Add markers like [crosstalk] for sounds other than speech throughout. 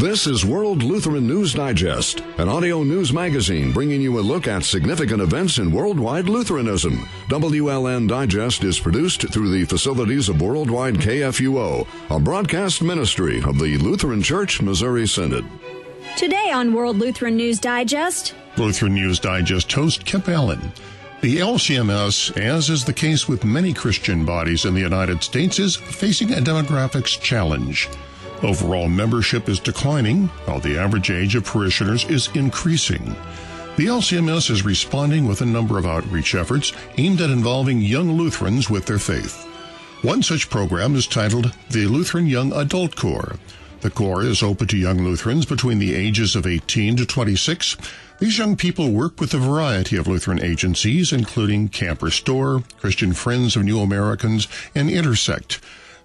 This is World Lutheran News Digest, an audio news magazine bringing you a look at significant events in worldwide Lutheranism. WLN Digest is produced through the facilities of Worldwide KFUO, a broadcast ministry of the Lutheran Church Missouri Synod. Today on World Lutheran News Digest, Lutheran News Digest host Kip Allen. The LCMS, as is the case with many Christian bodies in the United States, is facing a demographics challenge. Overall membership is declining, while the average age of parishioners is increasing. The LCMS is responding with a number of outreach efforts aimed at involving young Lutherans with their faith. One such program is titled the Lutheran Young Adult Corps. The Corps is open to young Lutherans between the ages of 18 to 26. These young people work with a variety of Lutheran agencies, including Camp Restore, Christian Friends of New Americans, and Intersect.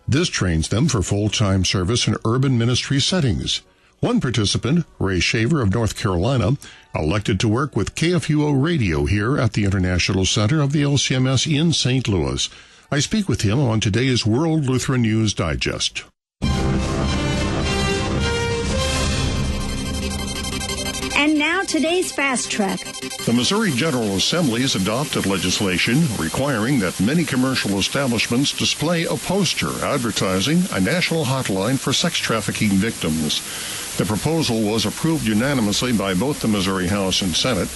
This trains them for full-time service in urban ministry settings. One participant, Ray Shaver of North Carolina, elected to work with KFUO Radio here at the International Center of the LCMS in St. Louis. I speak with him on today's World Lutheran News Digest. And now today's Fast Track. The Missouri General Assembly has adopted legislation requiring that many commercial establishments display a poster advertising a national hotline for sex trafficking victims. The proposal was approved unanimously by both the Missouri House and Senate.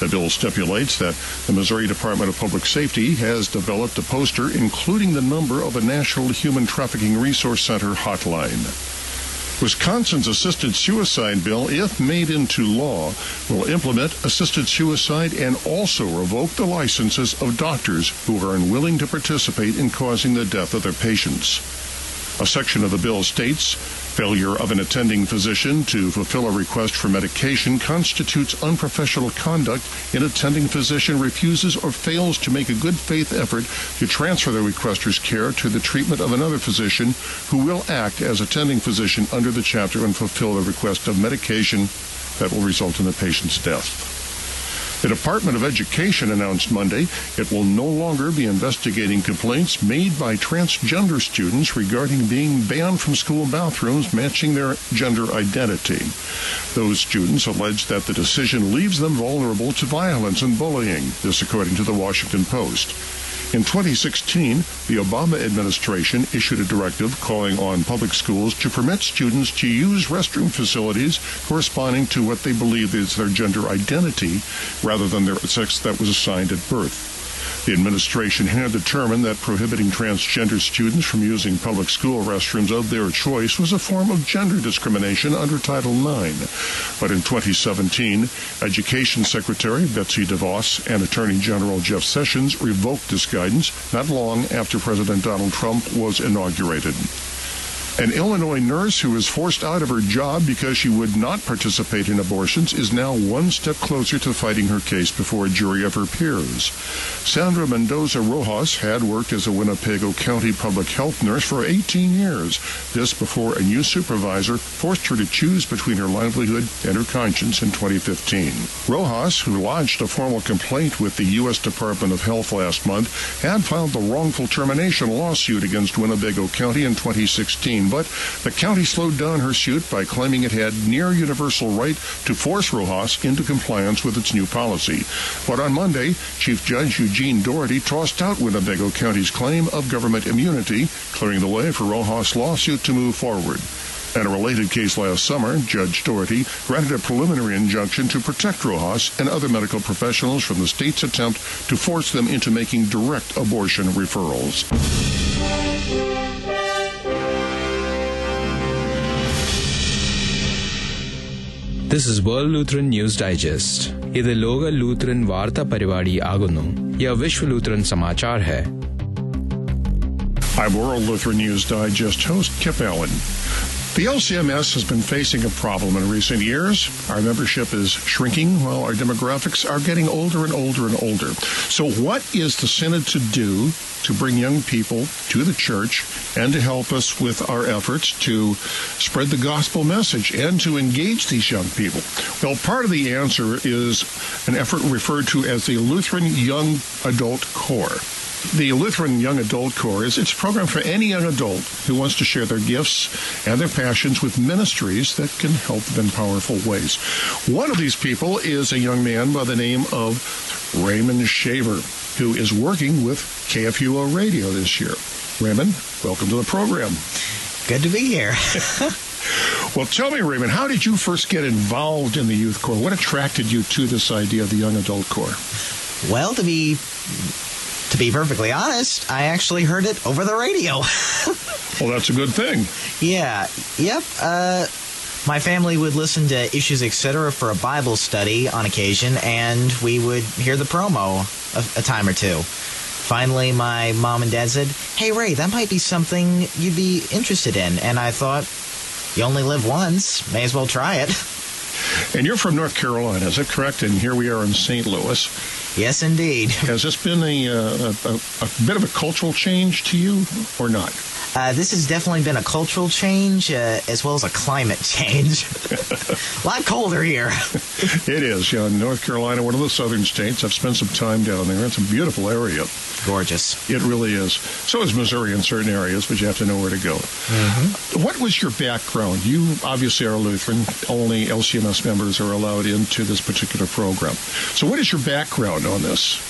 The bill stipulates that the Missouri Department of Public Safety has developed a poster including the number of a National Human Trafficking Resource Center hotline. Wisconsin's assisted suicide bill, if made into law, will implement assisted suicide and also revoke the licenses of doctors who are unwilling to participate in causing the death of their patients. A section of the bill states failure of an attending physician to fulfill a request for medication constitutes unprofessional conduct. An attending physician refuses or fails to make a good faith effort to transfer the requester's care to the treatment of another physician who will act as attending physician under the chapter and fulfill the request of medication that will result in the patient's death. The Department of Education announced Monday it will no longer be investigating complaints made by transgender students regarding being banned from school bathrooms matching their gender identity. Those students allege that the decision leaves them vulnerable to violence and bullying, this according to the Washington Post. In 2016, the Obama administration issued a directive calling on public schools to permit students to use restroom facilities corresponding to what they believe is their gender identity rather than their sex that was assigned at birth. The administration had determined that prohibiting transgender students from using public school restrooms of their choice was a form of gender discrimination under Title IX. But in 2017, Education Secretary Betsy DeVos and Attorney General Jeff Sessions revoked this guidance not long after President Donald Trump was inaugurated. An Illinois nurse who was forced out of her job because she would not participate in abortions is now one step closer to fighting her case before a jury of her peers. Sandra Mendoza Rojas had worked as a Winnebago County public health nurse for 18 years. This before a new supervisor forced her to choose between her livelihood and her conscience in 2015. Rojas, who lodged a formal complaint with the U.S. Department of Health last month, had filed the wrongful termination lawsuit against Winnebago County in 2016 but the county slowed down her suit by claiming it had near universal right to force Rojas into compliance with its new policy. But on Monday, Chief Judge Eugene Doherty tossed out Winnebago County's claim of government immunity, clearing the way for Rojas' lawsuit to move forward. In a related case last summer, Judge Doherty granted a preliminary injunction to protect Rojas and other medical professionals from the state's attempt to force them into making direct abortion referrals. This is world Lutheran news digest ഇത് ലോക ലൂത്രൻ വാർത്താ പരിപാടി ആകുന്നു വിശ്വ ലൂത്രൻ സമാചാർ ഹെ I'm World Lutheran News Digest host Kip Allen. The LCMS has been facing a problem in recent years. Our membership is shrinking while our demographics are getting older and older and older. So, what is the Synod to do to bring young people to the church and to help us with our efforts to spread the gospel message and to engage these young people? Well, part of the answer is an effort referred to as the Lutheran Young Adult Corps. the Lutheran Young Adult Corps is it's a program for any young adult who wants to share their gifts and their passions with ministries that can help them in powerful ways. One of these people is a young man by the name of Raymond Shaver, who is working with KFUO Radio this year. Raymond, welcome to the program. Good to be here. [laughs] well, tell me, Raymond, how did you first get involved in the Youth Corps? What attracted you to this idea of the Young Adult Corps? Well, to be to be perfectly honest, I actually heard it over the radio. [laughs] well, that's a good thing. Yeah. Yep. Uh, my family would listen to Issues Etc. for a Bible study on occasion, and we would hear the promo a, a time or two. Finally, my mom and dad said, Hey, Ray, that might be something you'd be interested in. And I thought, You only live once, may as well try it. [laughs] And you're from North Carolina, is that correct? And here we are in St. Louis. Yes, indeed. Has this been a, uh, a, a, a bit of a cultural change to you or not? Uh, this has definitely been a cultural change uh, as well as a climate change. [laughs] a lot colder here. it is. Yeah, North Carolina, one of the southern states. I've spent some time down there. It's a beautiful area. Gorgeous. It really is. So is Missouri in certain areas, but you have to know where to go. Mm-hmm. What was your background? You obviously are a Lutheran. Only LCMS members are allowed into this particular program. So, what is your background on this?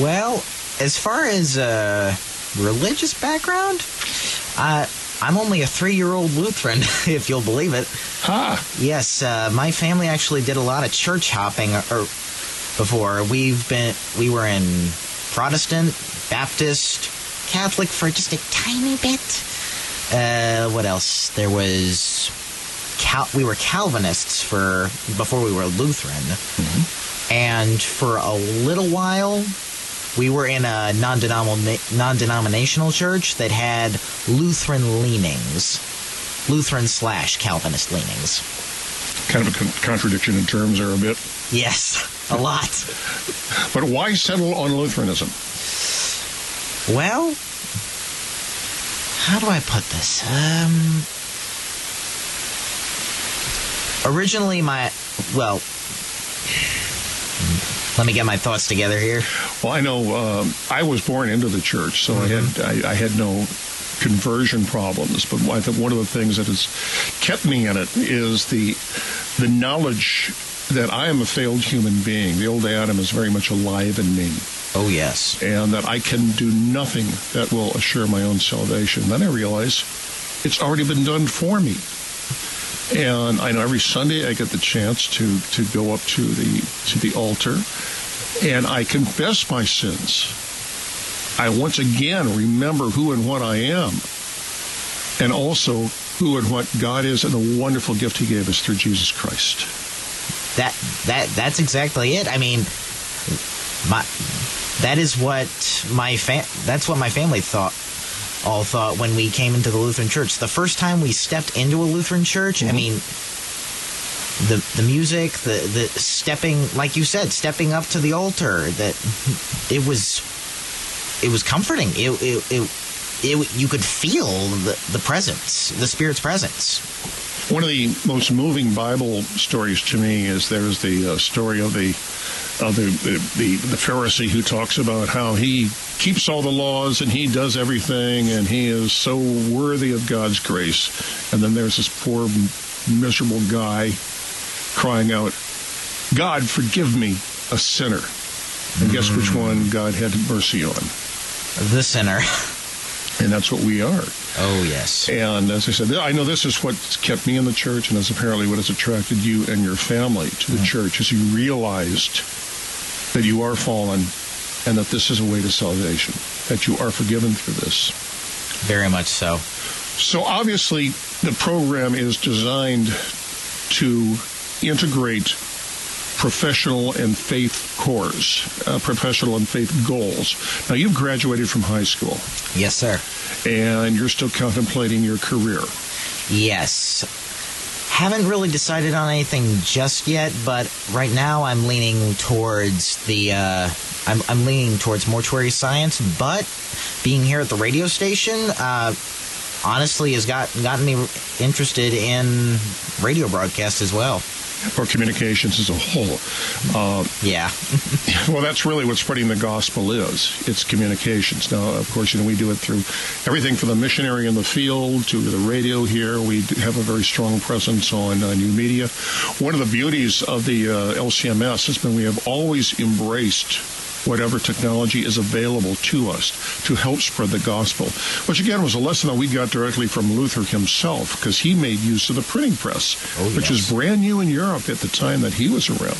Well, as far as uh, religious background, uh, I'm only a three year old Lutheran, [laughs] if you'll believe it. Huh. Yes, uh, my family actually did a lot of church hopping or, or before. We've been, we were in Protestant, Baptist, Catholic for just a tiny bit. Uh, what else? There was Cal- we were Calvinists for before we were Lutheran, mm-hmm. and for a little while we were in a non-denominational church that had Lutheran leanings, Lutheran slash Calvinist leanings. Kind of a con- contradiction in terms there a bit. Yes, a lot. but why settle on Lutheranism? Well, how do I put this? Um, originally, my well, let me get my thoughts together here. Well, I know um, I was born into the church, so mm-hmm. I had I, I, had no conversion problems. But I think one of the things that has kept me in it is the the knowledge that I am a failed human being. The old Adam is very much alive in me. Oh yes, and that I can do nothing that will assure my own salvation. Then I realize it's already been done for me. And I know every Sunday I get the chance to, to go up to the to the altar and I confess my sins. I once again remember who and what I am, and also who and what God is, and the wonderful gift He gave us through Jesus Christ. That that that's exactly it. I mean, my that is what my fam- that's what my family thought all thought when we came into the Lutheran church. The first time we stepped into a Lutheran church, mm-hmm. I mean, the the music, the the stepping, like you said, stepping up to the altar. That it was it was comforting. It it, it, it you could feel the the presence, the Spirit's presence. One of the most moving Bible stories to me is there's the uh, story of the of the, the the Pharisee who talks about how he keeps all the laws and he does everything and he is so worthy of God's grace. And then there's this poor miserable guy crying out, God, forgive me, a sinner. And guess which mm. one God had mercy on? The sinner. [laughs] And that's what we are. Oh, yes. And as I said, I know this is what's kept me in the church, and that's apparently what has attracted you and your family to the mm. church, is you realized that you are fallen and that this is a way to salvation, that you are forgiven through this. Very much so. So obviously, the program is designed to integrate professional and faith cores, uh, professional and faith goals. Now, you've graduated from high school. Yes, sir. And you're still contemplating your career. Yes. Haven't really decided on anything just yet, but right now I'm leaning towards the. Uh, I'm, I'm leaning towards mortuary science, but being here at the radio station, uh, honestly, has got gotten me interested in radio broadcast as well. Or communications as a whole. Uh, Yeah. [laughs] well, that's really what spreading the gospel is. It's communications. Now, of course, you know, we do it through everything from the missionary in the field to the radio here. We have a very strong presence on uh, new media. One of the beauties of the uh, LCMS has been we have always embraced whatever technology is available to us to help spread the gospel, which again was a lesson that we got directly from Luther himself because he made use of the printing press, Oh, which was brand new in Europe at the time that he was around.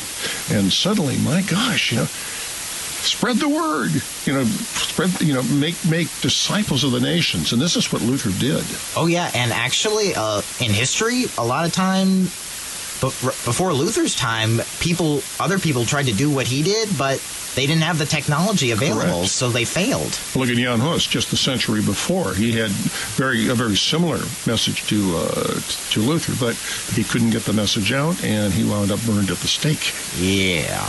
And suddenly, my gosh, you know, spread the word, you know, spread, you know, make make disciples of the nations, and this is what Luther did. Oh yeah, and actually, uh, in history, a lot of time, but before Luther's time, people, other people tried to do what he did, but they didn't have the technology available, Correct. so they failed. Look at Jan Hus, just a century before, he had very a very similar message to uh, to Luther, but he couldn't get the message out, and he wound up burned at the stake. Yeah.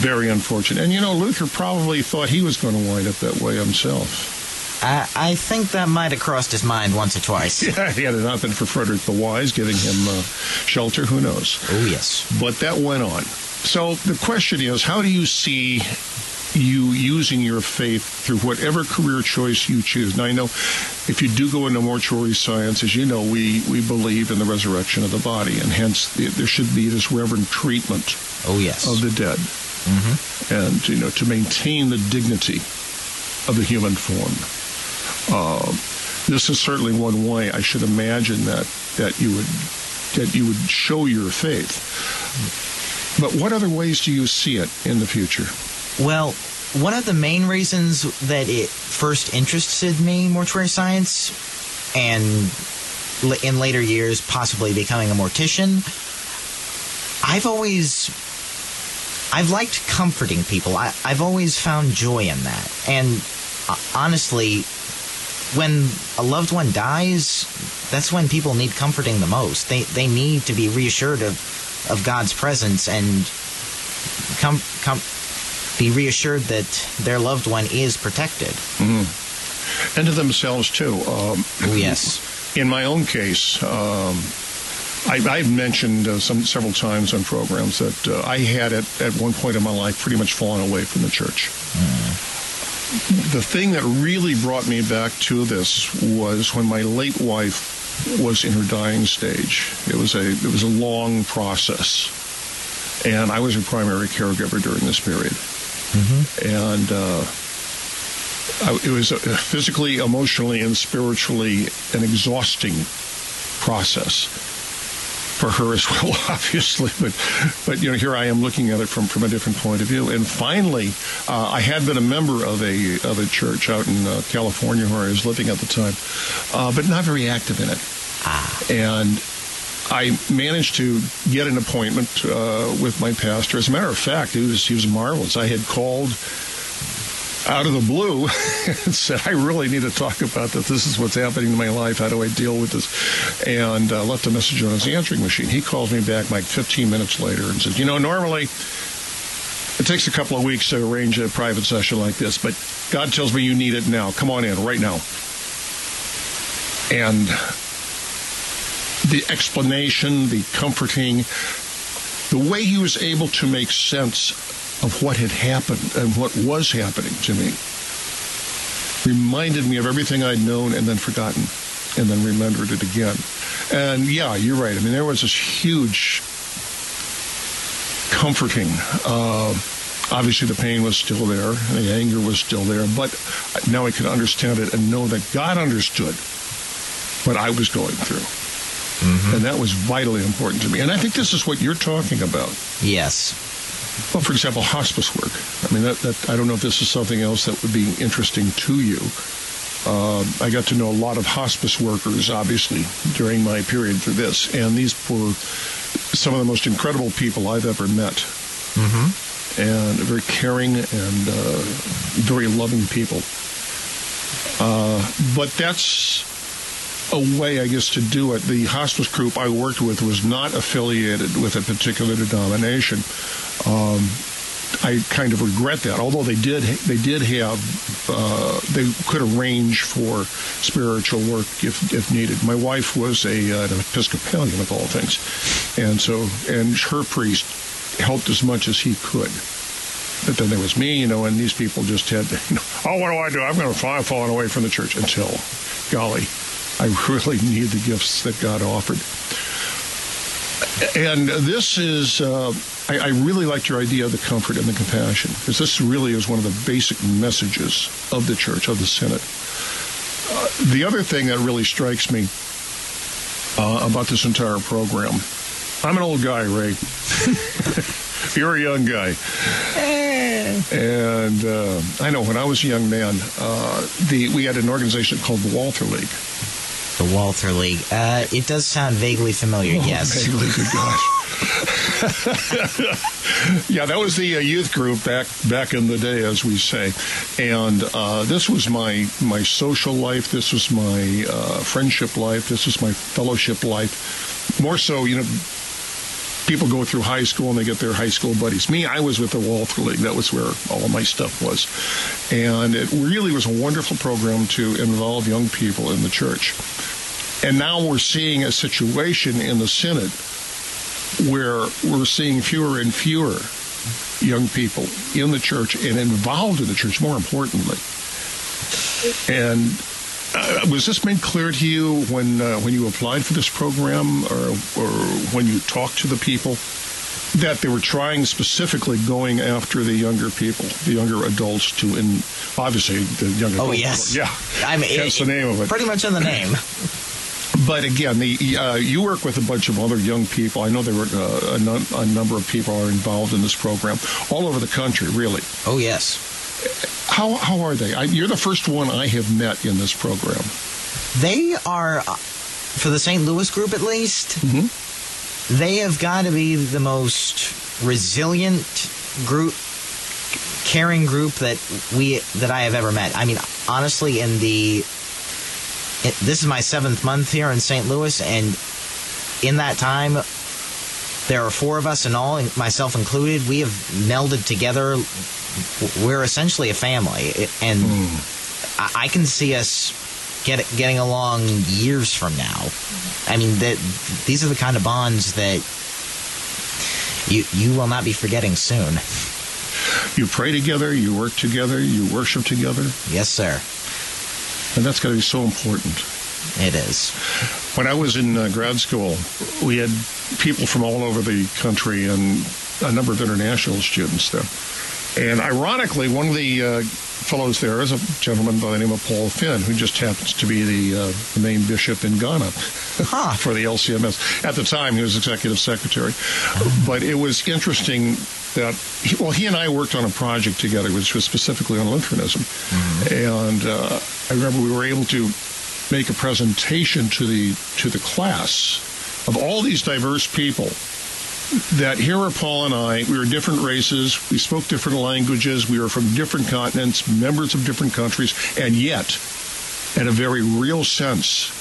Very unfortunate. And you know, Luther probably thought he was going to wind up that way himself. I, I think that might have crossed his mind once or twice. [laughs] Yeah, he had it not been for Frederick the Wise giving him uh, shelter. Who knows? Oh yes. But that went on. So the question is, how do you see you using your faith through whatever career choice you choose? Now, I know if you do go into mortuary science, as you know, we, we believe in the resurrection of the body, and hence the, there should be this reverent treatment Oh yes. of the dead, and you know to maintain the dignity of the human form. Uh, this is certainly one way I should imagine that that you would that you would show your faith. But what other ways do you see it in the future? Well, one of the main reasons that it first interested me, mortuary science, and in later years possibly becoming a mortician, I've always I've liked comforting people. I, I've always found joy in that. And uh, honestly, when a loved one dies, that's when people need comforting the most. They they need to be reassured of of God's presence and come come be reassured that their loved one is protected. And to themselves too. Um, Oh yes. in my own case, um, I, I've mentioned uh, some several times on programs that uh, I had at, at one point in my life pretty much fallen away from the church. The thing that really brought me back to this was when my late wife was in her dying stage. It was a it was a long process, and I was her primary caregiver during this period. And uh, I, it was a physically, emotionally, and spiritually an exhausting process for her as well, [laughs] obviously. But, but you know, here I am looking at it from, from a different point of view. And finally, uh, I had been a member of a of a church out in uh, California where I was living at the time, uh, but not very active in it. Ah. And I managed to get an appointment uh, with my pastor. As a matter of fact, he was he was marvelous. I had called out of the blue [laughs] and said, I really need to talk about this. This is what's happening in my life. How do I deal with this? And uh, left a message on his answering machine. He calls me back like 15 minutes later and says, You know, normally it takes a couple of weeks to arrange a private session like this, but God tells me you need it now. Come on in right now. And the explanation, the comforting, the way he was able to make sense of what had happened and what was happening to me reminded me of everything I'd known and then forgotten and then remembered it again. And yeah, you're right. I mean, there was this huge comforting. Uh, obviously, the pain was still there, and the anger was still there, but now I could understand it and know that God understood what I was going through. And that was vitally important to me. And I think this is what you're talking about. Yes. Well, for example, hospice work. I mean, that, that I don't know if this is something else that would be interesting to you. Uh, I got to know a lot of hospice workers, obviously, during my period through this, and these were some of the most incredible people I've ever met. Mm-hmm. And very caring and uh, very loving people. Uh, but that's a way, I guess, to do it. The hospice group I worked with was not affiliated with a particular denomination. Um, I kind of regret that. Although they did, they did have, uh, they could arrange for spiritual work if, if needed. My wife was a, uh, an Episcopalian of all things, and so and her priest helped as much as he could. But then there was me, you know, and these people just had, [laughs] you know, oh, what do I do? I'm going to fall falling away from the church until, golly, I [laughs] really need the gifts that God offered. And this is, uh, I, I, really liked your idea of the comfort and the compassion, because this really is one of the basic messages of the church, of the Synod. Uh, the other thing that really strikes me uh, about this entire program, I'm an old guy, Ray. [laughs] You're a young guy. And uh, I know when I was a young man, uh, the we had an organization called the Walther League. The Walther League. Uh, it does sound vaguely familiar. Oh, yes. Vaguely, good gosh. [laughs] [laughs] yeah, that was the uh, youth group back back in the day, as we say. And uh, this was my my social life. This was my uh, friendship life. This was my fellowship life. More so, you know, people go through high school and they get their high school buddies. Me, I was with the Walther League. That was where all of my stuff was. And it really was a wonderful program to involve young people in the church. And now we're seeing a situation in the Synod where we're seeing fewer and fewer young people in the church and involved in the church, more importantly. And uh, was this made clear to you when uh, when you applied for this program, or, or when you talked to the people, that they were trying specifically going after the younger people, the younger adults, to in obviously the younger. Oh yes, yeah. I mean, that's it, the name of it. Pretty much in the name. [laughs] But again, the, uh, you work with a bunch of other young people. I know there were uh, a, a number of people are involved in this program all over the country, really. Oh yes. How how are they? I, you're the first one I have met in this program. They are, uh, for the St. Louis group at least. Mm-hmm. They have got to be the most resilient group, caring group that we that I have ever met. I mean, honestly, in the this is my seventh month here in St. Louis, and in that time, there are four of us and all, myself included. We have melded together. We're essentially a family, and mm. I, I, can see us get getting along years from now. I mean, that these are the kind of bonds that you you will not be forgetting soon. You pray together, you work together, you worship together. Yes, sir. And that's got to be so important. It is. When I was in uh, grad school, we had people from all over the country and a number of international students there. And ironically, one of the uh, fellows there is a gentleman by the name of Paul Fynn, who just happens to be the, uh, the main bishop in Ghana [laughs] huh. for the LCMS. At the time, he was executive secretary. But it was interesting that, he, well, he and I worked on a project together, which was specifically on Lutheranism. Mm-hmm. And uh, I remember we were able to make a presentation to the to the class of all these diverse people that here are Paul and I, we were different races, we spoke different languages, we were from different continents, members of different countries, and yet, in a very real sense,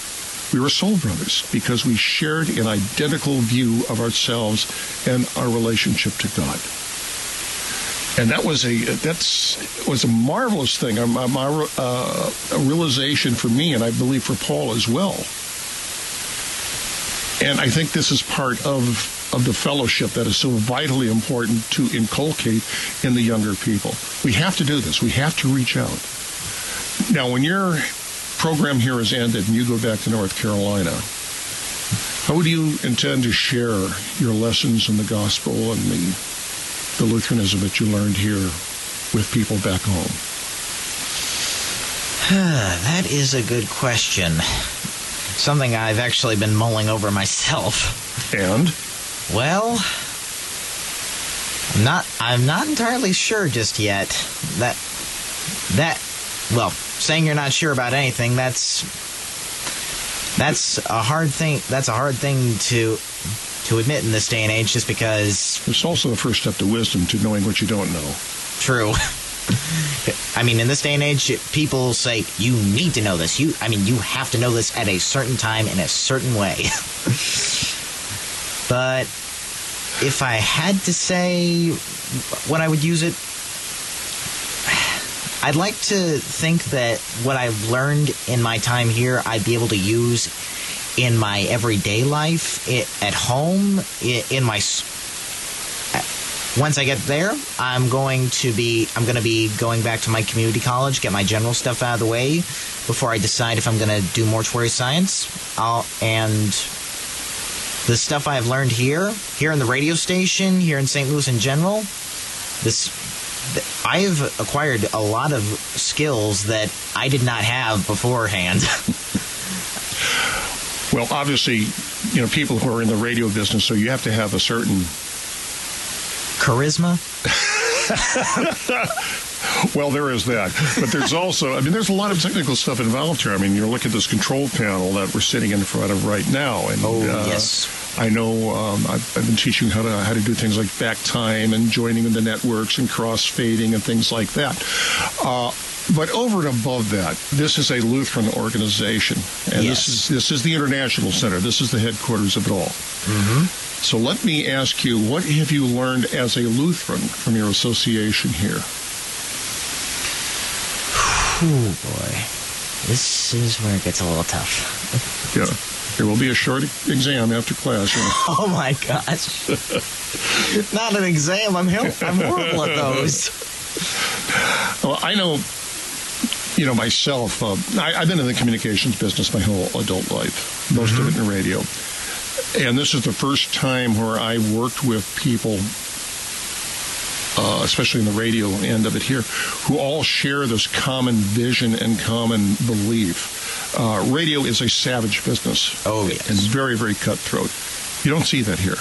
we were soul brothers because we shared an identical view of ourselves and our relationship to God. And that was a that's was a marvelous thing, a, a, uh, a realization for me, and I believe for Paul as well. And I think this is part of of the fellowship that is so vitally important to inculcate in the younger people. We have to do this. We have to reach out. Now, when your program here is ended and you go back to North Carolina, how do you intend to share your lessons in the gospel and the, the Lutheranism that you learned here with people back home? [sighs] that is a good question. Something I've actually been mulling over myself. And? Well, I'm not I'm not entirely sure just yet. That that well, saying you're not sure about anything, that's that's a hard thing that's a hard thing to to admit in this day and age just because it's also the first step to wisdom to knowing what you don't know. True. [laughs] I mean, in this day and age, people say you need to know this. You, I mean, you have to know this at a certain time in a certain way. [laughs] But if I had to say what I would use it, [sighs] I'd like to think that what I've learned in my time here, I'd be able to use in my everyday life, it, at home, i in my. Uh, once I get there, I'm going to be I'm going to be going back to my community college, get my general stuff out of the way before I decide if I'm going to do mortuary science. I'll, and the stuff I've learned here, here in the radio station, here in St. Louis in general, this I've acquired a lot of skills that I did not have beforehand. [laughs] Well, obviously, you know, people who are in the radio business, so you have to have a certain Charisma. [laughs] Well, there is that. But there's also, I mean, there's a lot of technical stuff involved here. I mean, you look at this control panel that we're sitting in front of right now. And, Oh, uh, yes. I know um, I've, I've been teaching how to how to do things like back time and joining in the networks and cross fading and things like that. Uh, but over and above that, this is a Lutheran organization, and Yes. this is this is the international center. This is the headquarters of it all. Mm-hmm. So let me ask you, what have you learned as a Lutheran from your association here? Oh boy, this is where it gets a little tough. Yeah. There will be a short exam after class. know. [laughs] Oh my gosh, not an exam. I'm hel- I'm horrible at those. Well, I know, you know, myself, uh, I, I've been in the communications business my whole adult life, most of it in radio. And this is the first time where I worked with people, uh, especially in the radio end of it here, who all share this common vision and common belief. Uh, radio is a savage business. Oh, yes. And very, very cutthroat. You don't see that here.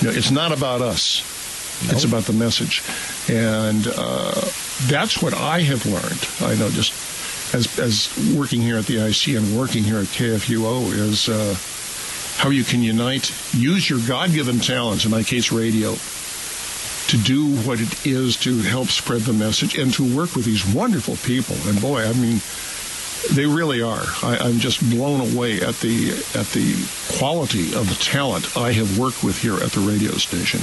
You know, it's not about us. It's about the message, and uh, that's what I have learned. I know just as as working here at the IC and working here at KFUO is uh, how you can unite, use your God-given talents, in my case, radio, to do what it is to help spread the message and to work with these wonderful people. And boy, I mean, they really are. I, I'm just blown away at the at the quality of the talent I have worked with here at the radio station.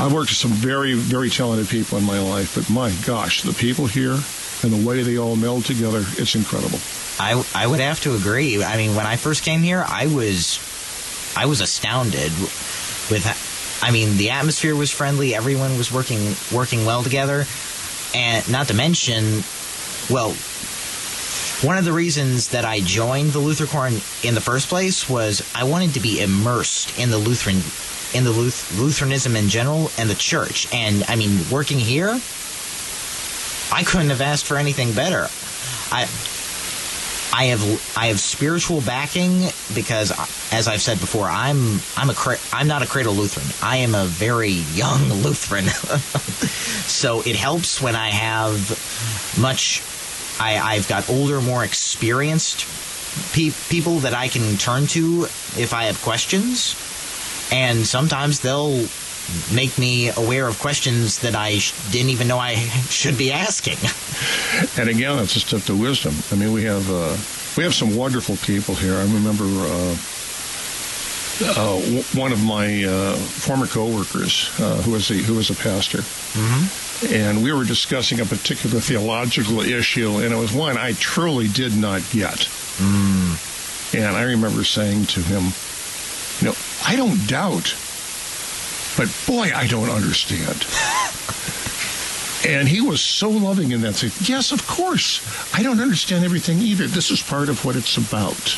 I've worked with some very, very talented people in my life, but my gosh, the people here and the way they all meld together, it's incredible. I I would have to agree. I mean, when I first came here, I was I was astounded with. I mean, the atmosphere was friendly. Everyone was working working well together, and not to mention, well, one of the reasons that I joined the Luther Corps in, the first place was I wanted to be immersed in the Lutheran in the Luth- Lutheranism in general and the church. And I mean, working here, I couldn't have asked for anything better. I I have I have spiritual backing because, as I've said before, I'm I'm a I'm not a cradle Lutheran. I am a very young [laughs] Lutheran, [laughs] so it helps when I have much. I I've got older, more experienced pe- people that I can turn to if I have questions, and sometimes they'll make me aware of questions that I sh- didn't even know I [laughs] should be asking. [laughs] And again, it's a step to wisdom. I mean, we have uh, we have some wonderful people here. I remember uh, uh, w- one of my uh, former coworkers uh, who was a who was a pastor, and we were discussing a particular theological issue, and it was one I truly did not get. Hmm. And I remember saying to him, "You know, I don't doubt, but boy, I don't understand." [laughs] And he was so loving in that. Saying, yes, of course. I don't understand everything either. This is part of what it's about.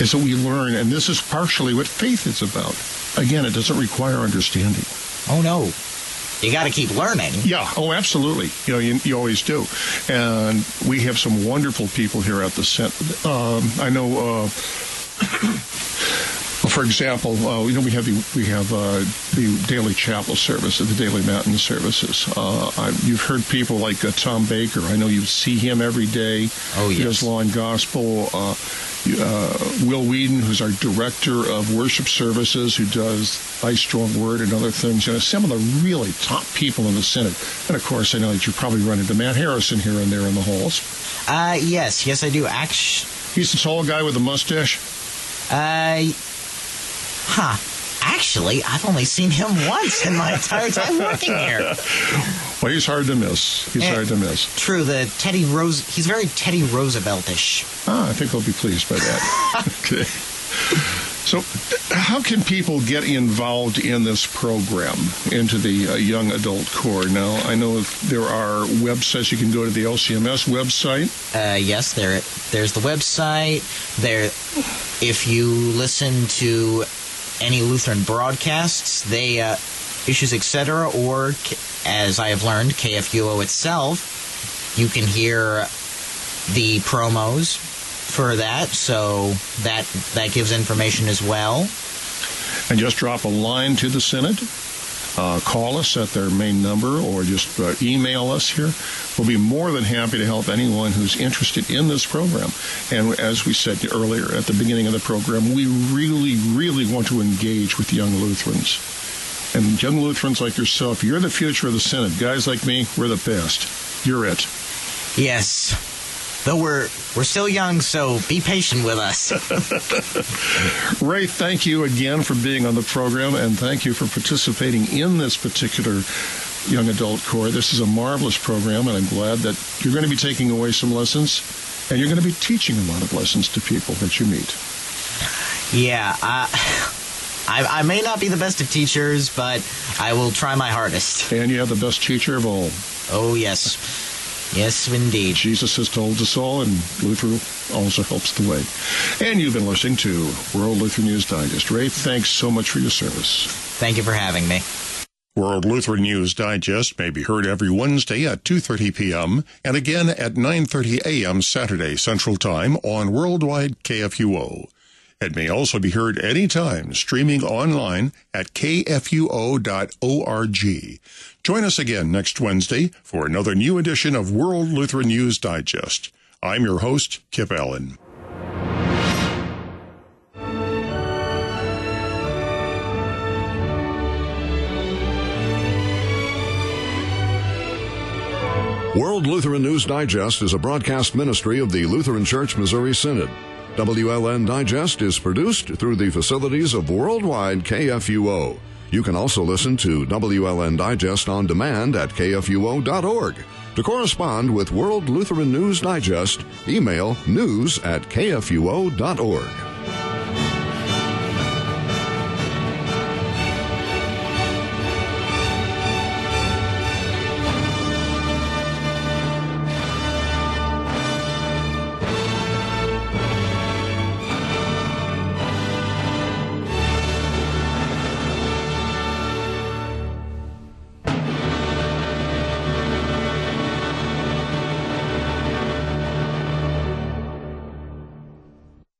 Is that we learn, and this is partially what faith is about. Again, it doesn't require understanding. oh no, you got to keep learning. Yeah, oh, absolutely. You know, you, you always do. And we have some wonderful people here at the center. Um, I know. Uh, [coughs] for example, uh, you know we have the we have uh, the daily chapel service, the daily matin services. Uh, I, you've heard people like uh, Tom Baker. I know you see him every day. Oh, He does law and gospel. Uh, uh, Will Weedon, who's our director of worship services, who does Thy Strong Word and other things. You know, some of the really top people in the Synod. And of course, I know that you probably run into Matt Harrison here and there in the halls. Uh, yes, yes, I do. Actually, He's the tall guy with the mustache. uh, huh. Actually, I've only seen him once in my entire time working here. [laughs] Well, he's hard to miss. He's Eh. hard to miss. True, the Teddy Rose. He's very Teddy Rooseveltish. Ah, I think he'll be pleased by that. [laughs] okay. So, how can people get involved in this program, into the uh, young adult Corps? Now, I know there are websites. You can go to the LCMS website. Uh, yes, there. There's the website. There, if you listen to any Lutheran broadcasts, they uh, issues etc. Or as I have learned, KFUO itself, you can hear the promos for that. So that that gives information as well. and just drop a line to the Synod. Uh, call us at their main number or just uh, email us here. We'll be more than happy to help anyone who's interested in this program. And as we said earlier at the beginning of the program, we really, really want to engage with young Lutherans. And young Lutherans like yourself, you're the future of the Synod. Guys like me, we're the best. You're it. Yes. Though we're we're still young, so be patient with us. [laughs] Ray, thank you again for being on the program, and thank you for participating in this particular young adult Corps. This is a marvelous program, and I'm glad that you're going to be taking away some lessons, and you're going to be teaching a lot of lessons to people that you meet. yeah, I, I I may not be the best of teachers, but I will try my hardest. And you have the best teacher of all. Oh yes, yes indeed. Jesus has told us all, and Luther also helps the way. And you've been listening to World Lutheran News Digest. Ray, thanks so much for your service. Thank you for having me. World Lutheran News Digest may be heard every Wednesday at 2:30 p.m. and again at 9:30 a.m. Saturday Central Time on Worldwide KFUO. It may also be heard anytime streaming online at kfuo.org. Join us again next Wednesday for another new edition of World Lutheran News Digest. I'm your host, Kip Allen. World Lutheran News Digest is a broadcast ministry of the Lutheran Church Missouri Synod. WLN Digest is produced through the facilities of Worldwide KFUO. You can also listen to WLN Digest on demand at kfuo.org. To correspond with World Lutheran News Digest, email news at kfuo.org.